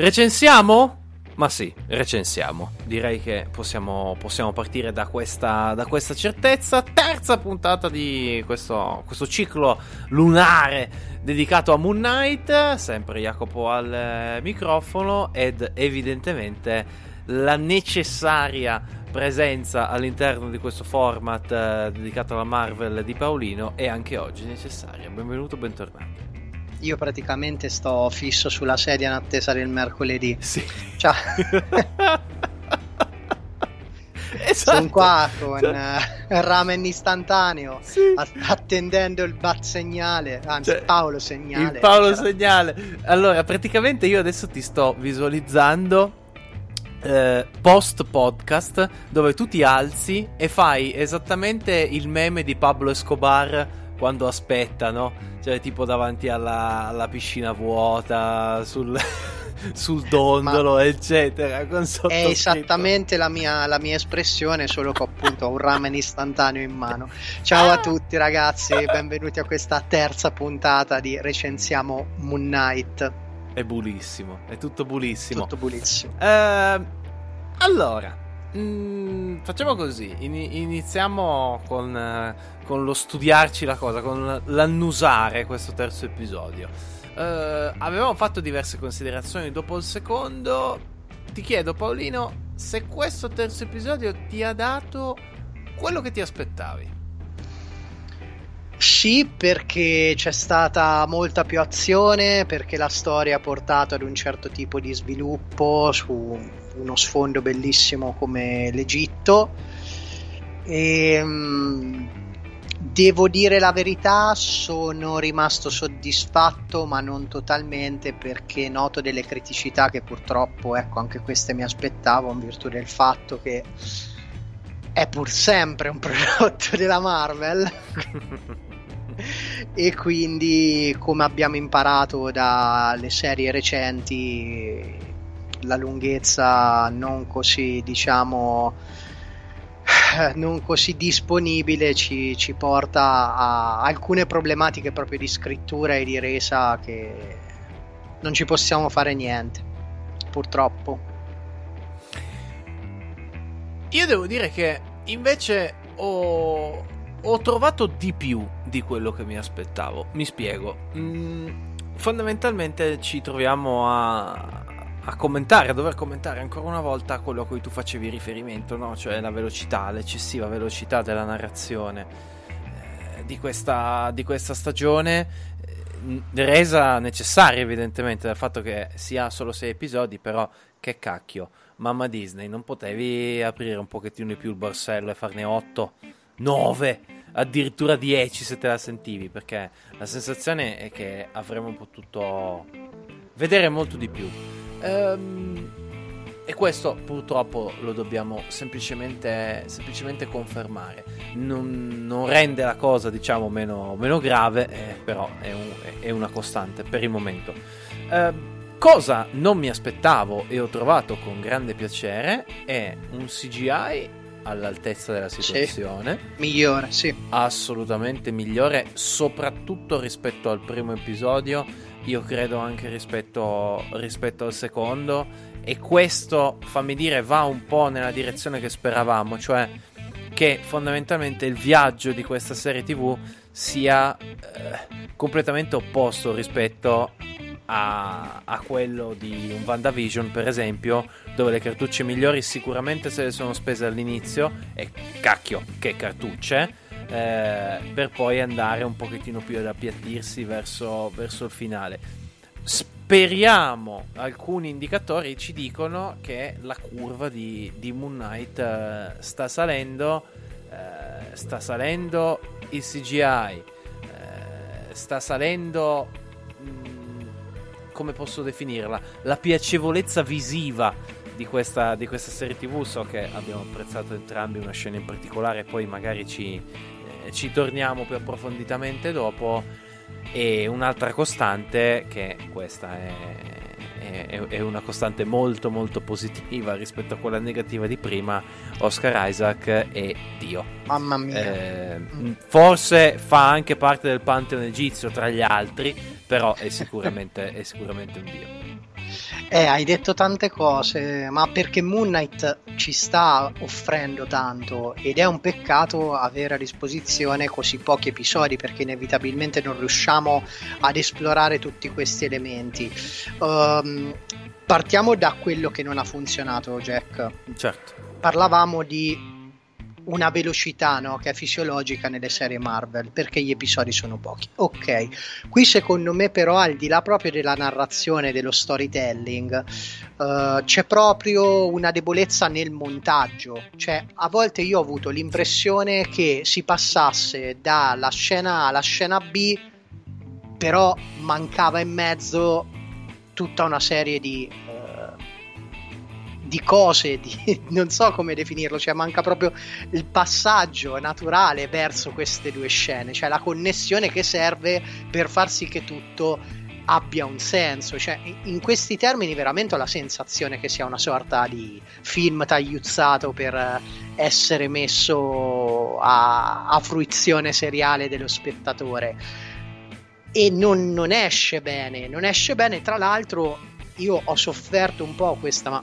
Recensiamo? Ma sì, recensiamo. Direi che possiamo, possiamo partire da questa, da questa, certezza. Terza puntata di questo, questo, ciclo lunare dedicato a Moon Knight. Sempre Jacopo al eh, microfono ed evidentemente la necessaria presenza all'interno di questo format eh, dedicato alla Marvel di Paolino è anche oggi necessaria. Benvenuto, bentornato. Io praticamente sto fisso sulla sedia in attesa del mercoledì. Sì. Ciao. esatto. Sono qua con uh, ramen istantaneo, sì. attendendo il bat segnale, anzi cioè, Paolo segnale. Il Paolo cioè. segnale. Allora, praticamente io adesso ti sto visualizzando eh, post podcast dove tu ti alzi e fai esattamente il meme di Pablo Escobar quando aspetta, no? Cioè, tipo davanti alla, alla piscina vuota, sul, sul dondolo, Ma eccetera. è esattamente la mia, la mia, espressione, solo che appunto ho un ramen istantaneo in mano. Ciao a tutti, ragazzi, benvenuti a questa terza puntata di Recensiamo Moon Knight. È bulissimo, è tutto bulissimo. Tutto bulissimo. Eh, allora, mm, facciamo così, In- iniziamo con, con, lo studiarci la cosa, con l'annusare questo terzo episodio. Uh, avevamo fatto diverse considerazioni dopo il secondo. Ti chiedo Paolino se questo terzo episodio ti ha dato quello che ti aspettavi. Sì, perché c'è stata molta più azione, perché la storia ha portato ad un certo tipo di sviluppo su uno sfondo bellissimo come l'Egitto. E, ehm, devo dire la verità, sono rimasto soddisfatto, ma non totalmente, perché noto delle criticità che purtroppo, ecco, anche queste mi aspettavo, in virtù del fatto che è pur sempre un prodotto della Marvel. e quindi come abbiamo imparato dalle serie recenti la lunghezza non così diciamo non così disponibile ci, ci porta a alcune problematiche proprio di scrittura e di resa che non ci possiamo fare niente purtroppo. Io devo dire che invece ho, ho trovato di più di quello che mi aspettavo. Mi spiego. Mm, fondamentalmente ci troviamo a, a, commentare, a dover commentare ancora una volta quello a cui tu facevi riferimento, no? cioè la velocità, l'eccessiva velocità della narrazione eh, di, questa, di, questa, stagione, eh, resa necessaria evidentemente dal fatto che si ha solo sei episodi, però che cacchio, mamma Disney, non potevi aprire un pochettino di più il borsello e farne otto? 9, addirittura 10 se te la sentivi, perché la sensazione è che avremmo potuto vedere molto di più. Ehm, e questo purtroppo lo dobbiamo semplicemente, semplicemente confermare. Non, non, rende la cosa, diciamo, meno, meno grave, eh, però è, un, è, una costante per il momento. Ehm, cosa non mi aspettavo e ho trovato con grande piacere è un CGI all'altezza della situazione. Sì. Migliore, sì. Assolutamente migliore, soprattutto rispetto al primo episodio, io credo anche rispetto, rispetto al secondo. E questo, fammi dire, va un po' nella direzione che speravamo, cioè che fondamentalmente il viaggio di questa serie TV sia eh, completamente opposto rispetto a, a, quello di un WandaVision, per esempio, dove le cartucce migliori sicuramente se le sono spese all'inizio, e cacchio, che cartucce, eh, per poi andare un pochettino più ad appiattirsi verso, verso il finale. Speriamo, alcuni indicatori ci dicono che la curva di, di Moon Knight eh, sta salendo, eh, sta salendo il CGI sta salendo come posso definirla la piacevolezza visiva di questa, di questa, serie tv so che abbiamo apprezzato entrambi una scena in particolare poi magari ci, eh, ci torniamo più approfonditamente dopo e un'altra costante che questa è è, è, una costante molto molto positiva rispetto a quella negativa di prima, Oscar Isaac è Dio. Mamma mia. Eh, forse fa anche parte del pantheon egizio tra gli altri, però è sicuramente, è sicuramente un Dio. Eh, hai detto tante cose, ma perché Moon Knight ci sta offrendo tanto ed è un peccato avere a disposizione così pochi episodi perché inevitabilmente non riusciamo ad esplorare tutti questi elementi. Um, partiamo da quello che non ha funzionato, Jack. Certo. Parlavamo di una velocità no, che è fisiologica nelle serie Marvel perché gli episodi sono pochi. Ok, qui secondo me però al di là proprio della narrazione, dello storytelling, uh, c'è proprio una debolezza nel montaggio. Cioè a volte io ho avuto l'impressione che si passasse dalla scena A alla scena B, però mancava in mezzo tutta una serie di di cose, di, non so come definirlo, cioè manca proprio il passaggio naturale verso queste due scene, cioè la connessione che serve per far sì che tutto abbia un senso. Cioè, in questi termini veramente ho la sensazione che sia una sorta di film tagliuzzato per essere messo a, a fruizione seriale dello spettatore. E non, non esce bene, non esce bene. Tra l'altro, io ho sofferto un po' questa, ma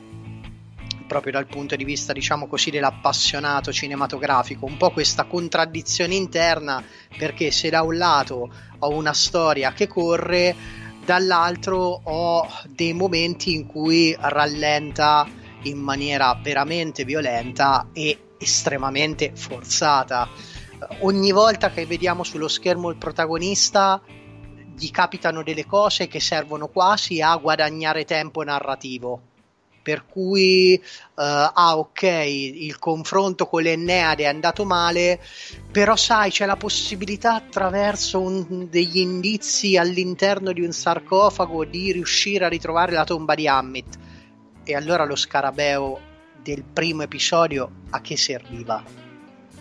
proprio dal punto di vista, diciamo così, dell'appassionato cinematografico, un po' questa contraddizione interna, perché se da un lato ho una storia che corre, dall'altro ho dei momenti in cui rallenta in maniera veramente violenta e estremamente forzata. Ogni volta che vediamo sullo schermo il protagonista gli capitano delle cose che servono quasi a guadagnare tempo narrativo per cui uh, ah ok il confronto con l'Enneade è andato male però sai c'è la possibilità attraverso un, degli indizi all'interno di un sarcofago di riuscire a ritrovare la tomba di Hammit e allora lo scarabeo del primo episodio a che serviva?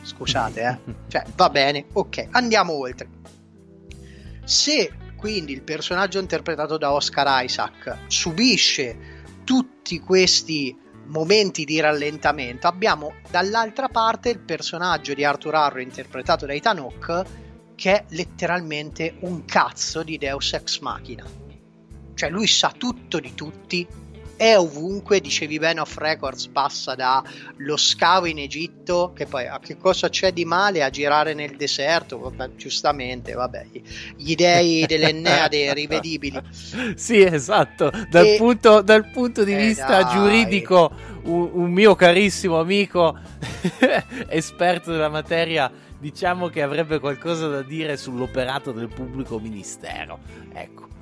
Scusate, eh? Cioè, va bene, ok, andiamo oltre. Se quindi il personaggio interpretato da Oscar Isaac subisce tutti questi momenti di rallentamento abbiamo dall'altra parte il personaggio di Arthur Harrow interpretato da Ethan Hawke che è letteralmente un cazzo di Deus Ex Machina. Cioè lui sa tutto di tutti è ovunque, dicevi bene off records, passa da lo scavo in Egitto, che poi a che cosa c'è di male a girare nel deserto, vabbè, giustamente, vabbè, gli dei dell'Enneade rivedibili. Sì, esatto, dal, e... punto, dal punto, di eh vista dai. giuridico, un, un mio carissimo amico esperto della materia diciamo che avrebbe qualcosa da dire sull'operato del pubblico ministero. Ecco.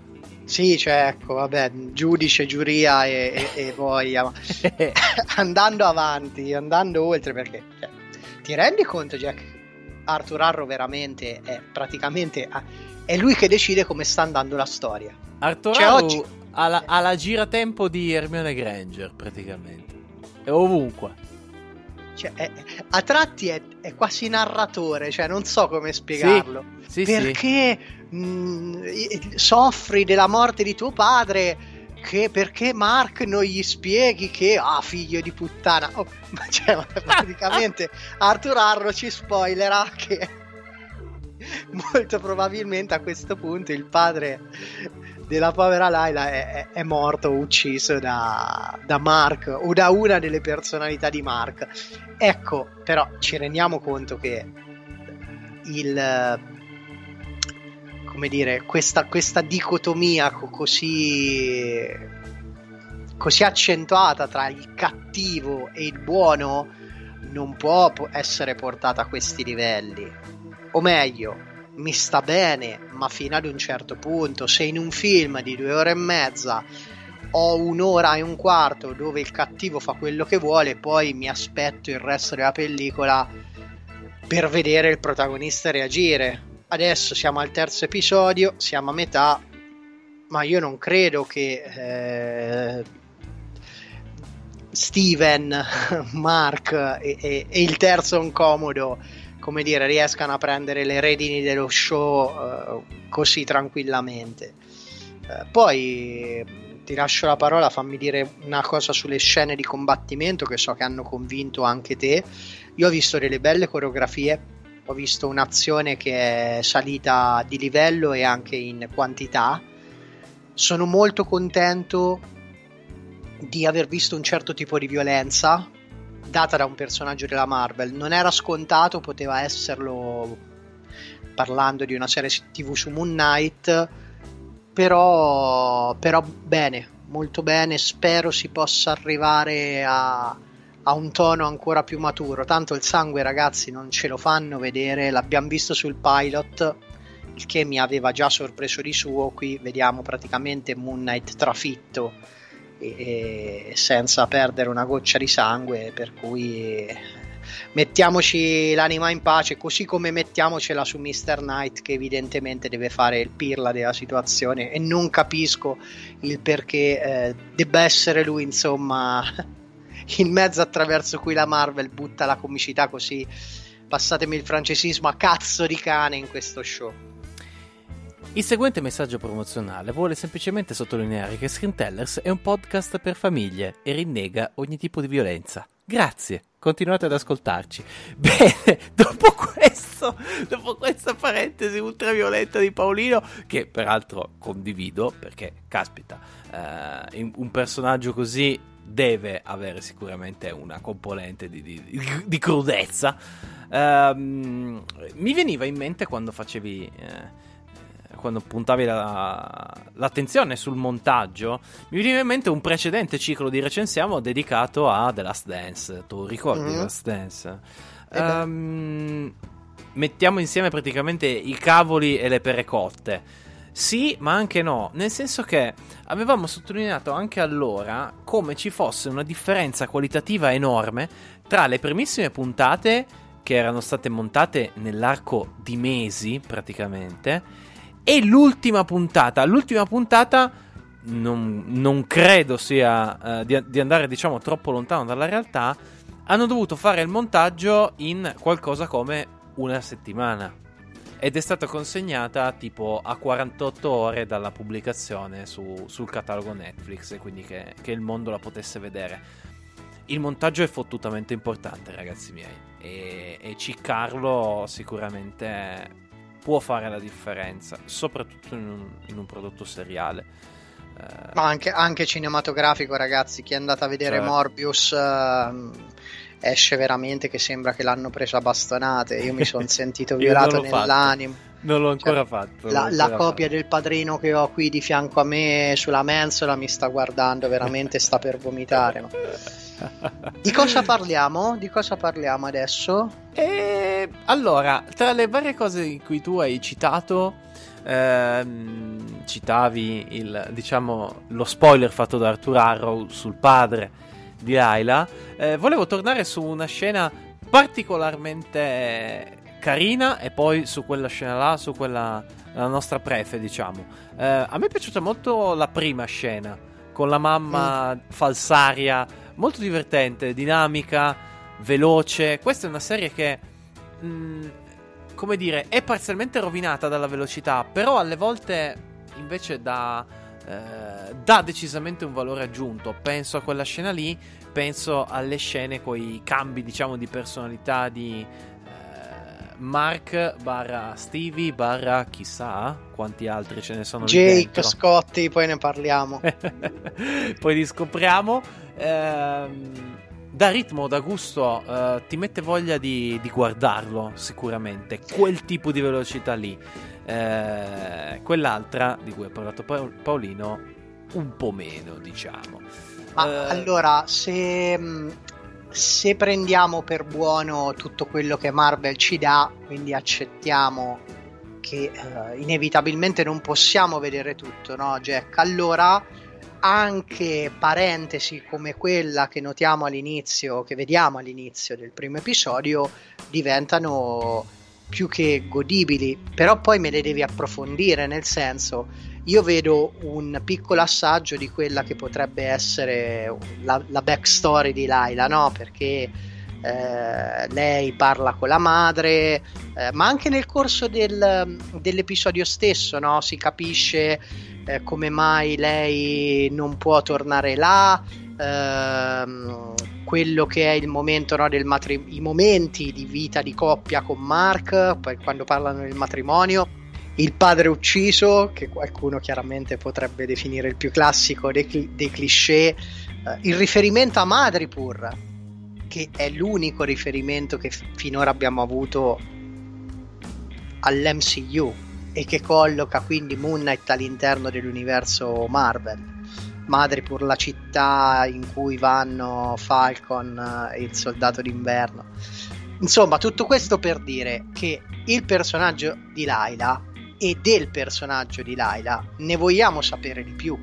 Sì, cioè, ecco, vabbè, giudice, giuria e, e, e voglia. andando avanti, andando oltre, perché cioè, ti rendi conto, Jack? Arthur Arrow veramente è praticamente è lui che decide come sta andando la storia. Arthur cioè, Arrow oggi... ha, la, ha la giratempo di Hermione Granger, praticamente. È ovunque. Cioè, è, a tratti è, è, quasi narratore, cioè non so come spiegarlo. Sì, sì, perché sì. Mh, soffri della morte di tuo padre? Che perché Mark non gli spieghi che ah figlio di puttana oh, cioè praticamente Arthur Arro ci spoilerà che molto probabilmente a questo punto il padre della povera Laila è, è morto o ucciso da, da, Mark o da una delle personalità di Mark. Ecco, però ci rendiamo conto che il come dire, questa, questa dicotomia così, così accentuata tra il cattivo e il buono non può essere portata a questi livelli. O meglio, mi sta bene, ma fino ad un certo punto. Se in un film di due ore e mezza ho un'ora e un quarto dove il cattivo fa quello che vuole, poi mi aspetto il resto della pellicola per vedere il protagonista reagire. Adesso siamo al terzo episodio, siamo a metà, ma io non credo che eh, Steven, Mark e, e, e, il terzo incomodo, come dire, riescano a prendere le redini dello show eh, così tranquillamente. Eh, poi ti lascio la parola, fammi dire una cosa sulle scene di combattimento che so che hanno convinto anche te. Io ho visto delle belle coreografie, ho visto un'azione che è salita di livello e anche in quantità. Sono molto contento di aver visto un certo tipo di violenza data da un personaggio della Marvel. Non era scontato, poteva esserlo parlando di una serie TV su Moon Knight però, però bene, molto bene, spero si possa arrivare a, a un tono ancora più maturo. Tanto il sangue, ragazzi, non ce lo fanno vedere. L'abbiamo visto sul pilot, il che mi aveva già sorpreso di suo. Qui vediamo praticamente Moon Knight trafitto e, e senza perdere una goccia di sangue. Per cui mettiamoci l'anima in pace, così come mettiamocela su Mr. Knight che evidentemente deve fare il pirla della situazione e non capisco il perché eh, debba essere lui, insomma, il mezzo attraverso cui la Marvel butta la comicità così, passatemi il francesismo, a cazzo di cane in questo show. Il seguente messaggio promozionale vuole semplicemente sottolineare che Screen Tellers è un podcast per famiglie e rinnega ogni tipo di violenza. Grazie continuate ad ascoltarci. Bene, dopo questo, dopo questa parentesi ultraviolenta di Paolino, che peraltro condivido perché, caspita, eh, un personaggio così deve avere sicuramente una componente di, di, di crudezza. Eh, mi veniva in mente quando facevi. Eh, quando puntavi la, l'attenzione sul montaggio, mi veniva in mente un precedente ciclo di recensiamo dedicato a The Last Dance. Tu ricordi mm-hmm. The Last Dance? Um, mettiamo insieme praticamente i cavoli e le pere cotte. Sì, ma anche no, nel senso che avevamo sottolineato anche allora come ci fosse una differenza qualitativa enorme tra le primissime puntate che erano state montate nell'arco di mesi praticamente e l'ultima puntata, l'ultima puntata non, non credo sia uh, di, di, andare diciamo troppo lontano dalla realtà, hanno dovuto fare il montaggio in qualcosa come una settimana ed è stata consegnata tipo a 48 ore dalla pubblicazione su, sul catalogo Netflix, quindi che, che, il mondo la potesse vedere. Il montaggio è fottutamente importante, ragazzi miei, e, e ciccarlo sicuramente può fare la differenza, soprattutto in un, in un prodotto seriale. Eh... Ma anche, anche, cinematografico, ragazzi. Chi è andato a vedere certo. Morbius uh, esce veramente che sembra che l'hanno preso a bastonate. Io mi sono sentito violato nell'animo. Fatto. Non l'ho ancora cioè, fatto. La, la copia fatto. del padrino che ho qui di fianco a me sulla mensola mi sta guardando, veramente sta per vomitare. Ma... Di cosa parliamo? Di cosa parliamo adesso? E allora, tra le varie cose in cui tu hai citato, ehm, citavi il, diciamo, lo spoiler fatto da Arthur Arrow sul padre di Ayla, eh, volevo tornare su una scena particolarmente carina e poi su quella scena là, su quella la nostra prefe, diciamo. Eh, a me è piaciuta molto la prima scena con la mamma mm. falsaria molto divertente, dinamica, veloce. Questa è una serie che, mh, mm, come dire, è parzialmente rovinata dalla velocità, però alle volte invece dà, eh, dà decisamente un valore aggiunto. Penso a quella scena lì, penso alle scene con i cambi, diciamo, di personalità di Mark barra Stevie barra chissà quanti altri ce ne sono Jake, Scotty, poi ne parliamo. poi li scopriamo. Ehm, da ritmo, da gusto, eh, ti mette voglia di, di, guardarlo sicuramente. Quel tipo di velocità lì. Eh, quell'altra di cui ha parlato Paolino, un po' meno, diciamo. Ma eh, allora, se mm, se prendiamo per buono tutto quello che Marvel ci dà, quindi accettiamo che uh, inevitabilmente non possiamo vedere tutto, no Jack? Allora anche parentesi come quella che notiamo all'inizio, che vediamo all'inizio del primo episodio, diventano più che godibili, però poi me le devi approfondire, nel senso io vedo un piccolo assaggio di quella che potrebbe essere la, la backstory di Laila, no? Perché eh, lei parla con la madre, eh, ma anche nel corso del, dell'episodio stesso no? si capisce eh, come mai lei non può tornare là, ehm, quello che è il momento no, del matrimonio, i momenti di vita di coppia con Mark, quando parlano del matrimonio, il padre ucciso, che qualcuno chiaramente potrebbe definire il più classico dei, dei cliché, eh, il riferimento a Madripur, che è l'unico riferimento che f- finora abbiamo avuto all'MCU e che colloca quindi Moon Knight all'interno dell'universo Marvel. Madripur, la città in cui vanno Falcon e il soldato d'inverno. Insomma, tutto questo per dire che il personaggio di Laila e del personaggio di Laila ne vogliamo sapere di più.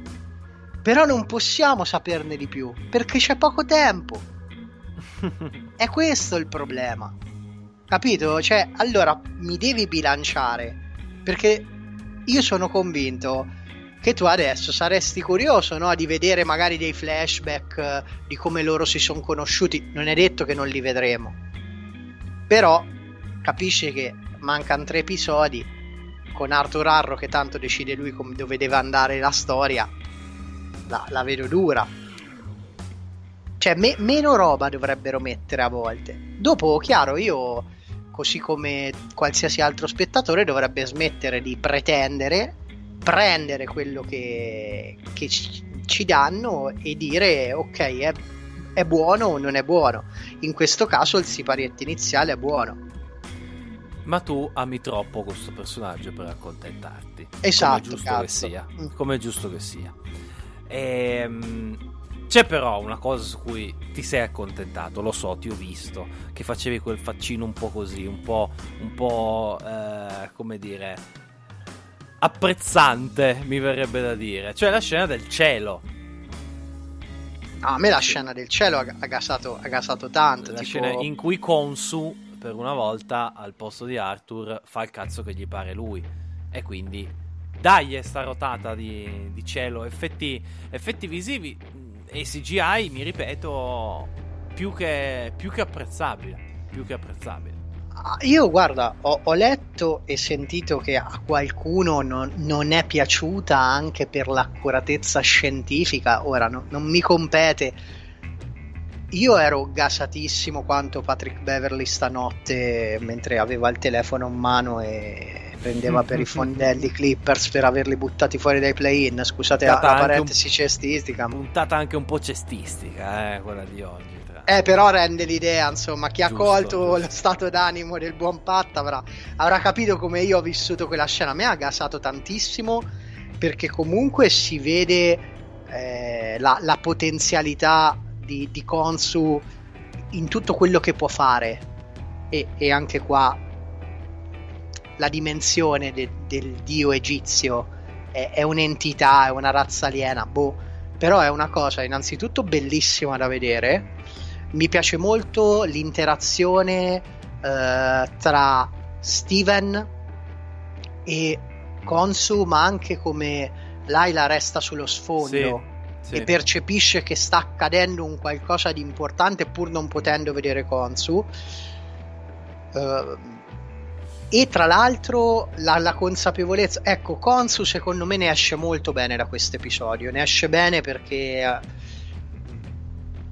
Però non possiamo saperne di più perché c'è poco tempo. È questo il problema. Capito? Cioè, allora mi devi bilanciare perché io sono convinto che tu adesso saresti curioso no? di vedere magari dei flashback eh, di come loro si sono conosciuti. Non è detto che non li vedremo, però capisci che mancano tre episodi con Arthur Arro che tanto decide lui come, dove deve andare la storia. La, la vedo dura. Cioè, me, meno roba dovrebbero mettere a volte. Dopo, chiaro, io, così come qualsiasi altro spettatore, dovrebbe smettere di pretendere prendere quello che, che ci, danno e dire ok è, è, buono o non è buono in questo caso il siparietto iniziale è buono. Ma tu ami troppo questo personaggio per accontentarti. Esatto come giusto cazzo. che sia. Mm. come è giusto che sia. Ehm c'è però una cosa su cui ti sei accontentato, lo so, ti ho visto, che facevi quel faccino un po' così, un po', un po' eh, come dire, apprezzante, mi verrebbe da dire. Cioè la scena del cielo. Ah, a me la scena del cielo ha, ha, gasato, ha gasato tanto. La tipo... scena in cui Konsu, per una volta, al posto di Arthur, fa il cazzo che gli pare lui. E quindi dai sta rotata di, di cielo. Effetti, effetti, visivi e CGI, mi ripeto, più che, più che apprezzabile. Più che apprezzabile. Ah, io guarda, ho, ho, letto e sentito che a qualcuno non, non, è piaciuta anche per l'accuratezza scientifica. Ora no, non mi compete. Io ero gasatissimo quanto Patrick Beverly stanotte mentre aveva il telefono in mano e prendeva per i fondelli Clippers per averli buttati fuori dai play-in. Scusate la, la parentesi un, cestistica. Puntata anche un po' cestistica, eh, quella di oggi. Eh, però rende l'idea, insomma, chi giusto, ha colto giusto. lo stato d'animo del buon Pat avrà, avrà, capito come io ho vissuto quella scena. A me ha gasato tantissimo perché comunque si vede eh, la, la, potenzialità di, di, Konsu in tutto quello che può fare. E, e anche qua la dimensione de, del dio egizio è, è un'entità, è una razza aliena. Boh però è una cosa innanzitutto bellissima da vedere mi piace molto l'interazione eh, tra Steven e Konsu, ma anche come Laila resta sullo sfondo sì, sì. e percepisce che sta accadendo un qualcosa di importante pur non potendo vedere Konsu. Uh, e tra l'altro la, la, consapevolezza, ecco, Konsu secondo me ne esce molto bene da questo episodio, ne esce bene perché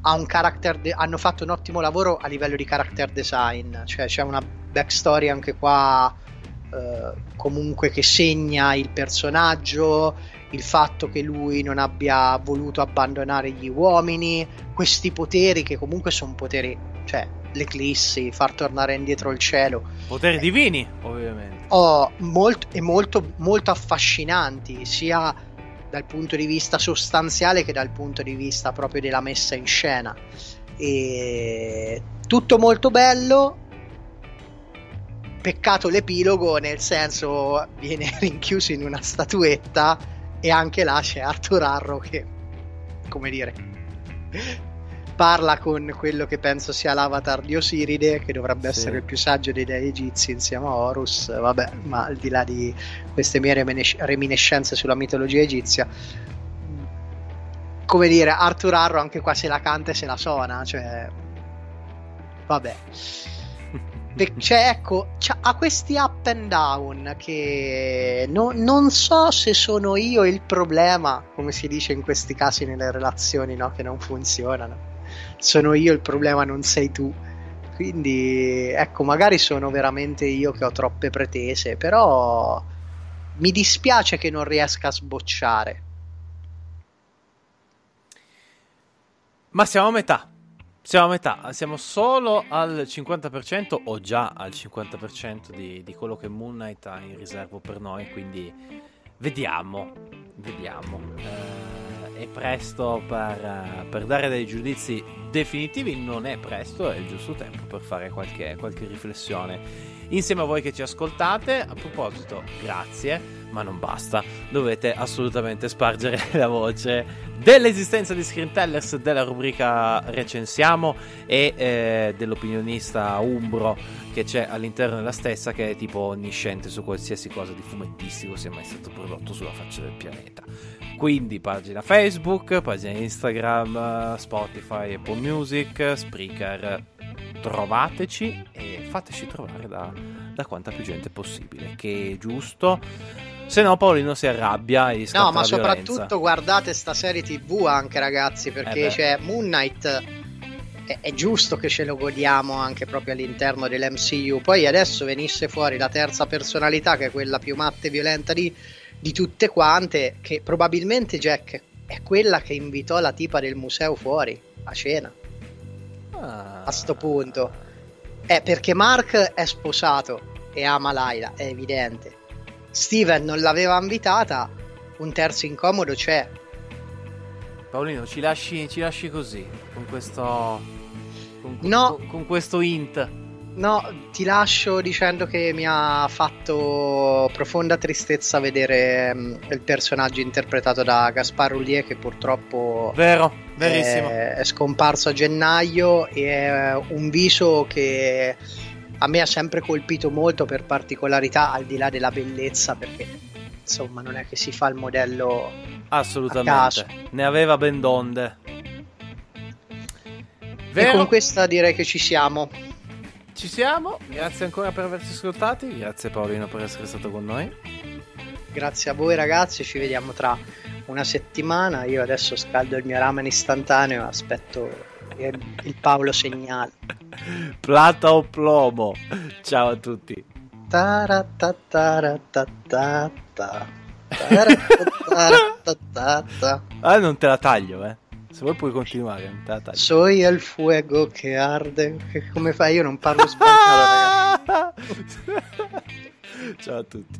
ha un character de- hanno fatto un ottimo lavoro a livello di character design, cioè c'è una backstory anche qua eh, comunque che segna il personaggio, il fatto che lui non abbia voluto abbandonare gli uomini, questi poteri che comunque sono poteri, cioè l'eclissi, far tornare indietro il cielo. Poteri eh, divini, ovviamente. Oh, molto, e molto, molto affascinanti, sia dal punto di vista sostanziale che dal punto di vista proprio della messa in scena. E tutto molto bello. Peccato l'epilogo, nel senso viene rinchiuso in una statuetta e anche là c'è Arthur Arrow che, come dire, parla con quello che penso sia l'avatar di Osiride, che dovrebbe sì. essere il più saggio dei dei egizi insieme a Horus. Vabbè, ma al di là di queste mie reminiscenze sulla mitologia egizia, come dire, Arthur Arrow anche qua se la canta e se la suona, cioè vabbè. Cioè, ecco, ha questi up and down che no, non so se sono io il problema, come si dice in questi casi nelle relazioni no? che non funzionano. Sono io il problema, non sei tu. Quindi, ecco, magari sono veramente io che ho troppe pretese, però mi dispiace che non riesca a sbocciare. Ma siamo a metà. Siamo a metà, siamo solo al 50% o già al 50% di, di quello che Moon Knight ha in riservo per noi, quindi vediamo, vediamo. Eh, è presto per, per, dare dei giudizi definitivi, non è presto, è il giusto tempo per fare qualche, qualche riflessione. Insieme a voi che ci ascoltate, a proposito, grazie ma non basta, dovete assolutamente spargere la voce dell'esistenza di Screentellers, della rubrica Recensiamo e eh, dell'opinionista Umbro che c'è all'interno della stessa che è tipo onnisciente su qualsiasi cosa di fumettistico sia mai stato prodotto sulla faccia del pianeta. Quindi pagina Facebook, pagina Instagram, Spotify, Apple Music, Spreaker, trovateci e fateci trovare da, da quanta più gente possibile, che è giusto se no, Paolino si arrabbia e No, ma soprattutto guardate sta serie TV anche, ragazzi, perché eh c'è Moon Knight. È, è, giusto che ce lo godiamo anche proprio all'interno dell'MCU. Poi adesso venisse fuori la terza personalità, che è quella più matta e violenta di, di tutte quante, che probabilmente Jack è quella che invitò la tipa del museo fuori a cena. Ah. A sto punto. È perché Mark è sposato e ama Laila, è evidente Steven non l'aveva invitata, un terzo incomodo c'è. Paolino, ci lasci, ci lasci così, con questo... Con, no. Con, con questo int. No, ti lascio dicendo che mi ha fatto profonda tristezza vedere um, il personaggio interpretato da Gaspar Roulier che purtroppo Vero, verissimo. È, è scomparso a gennaio e è un viso che a me ha sempre colpito molto per particolarità al di là della bellezza perché insomma non è che si fa il modello assolutamente. Ne aveva ben donde. Vero? e con questa direi che ci siamo. Ci siamo. Grazie ancora per averci ascoltati. Grazie Paolino per essere stato con noi. Grazie a voi ragazzi. Ci vediamo tra una settimana. Io adesso scaldo il mio ramen istantaneo aspetto il Paolo segnale Plata o plomo. Ciao a tutti. ah, non te la taglio, eh. Se vuoi puoi continuare, non te la taglio. Soy el fuego che arde. Come fai? Io non parlo spagnolo, ragazzi. Ciao a tutti.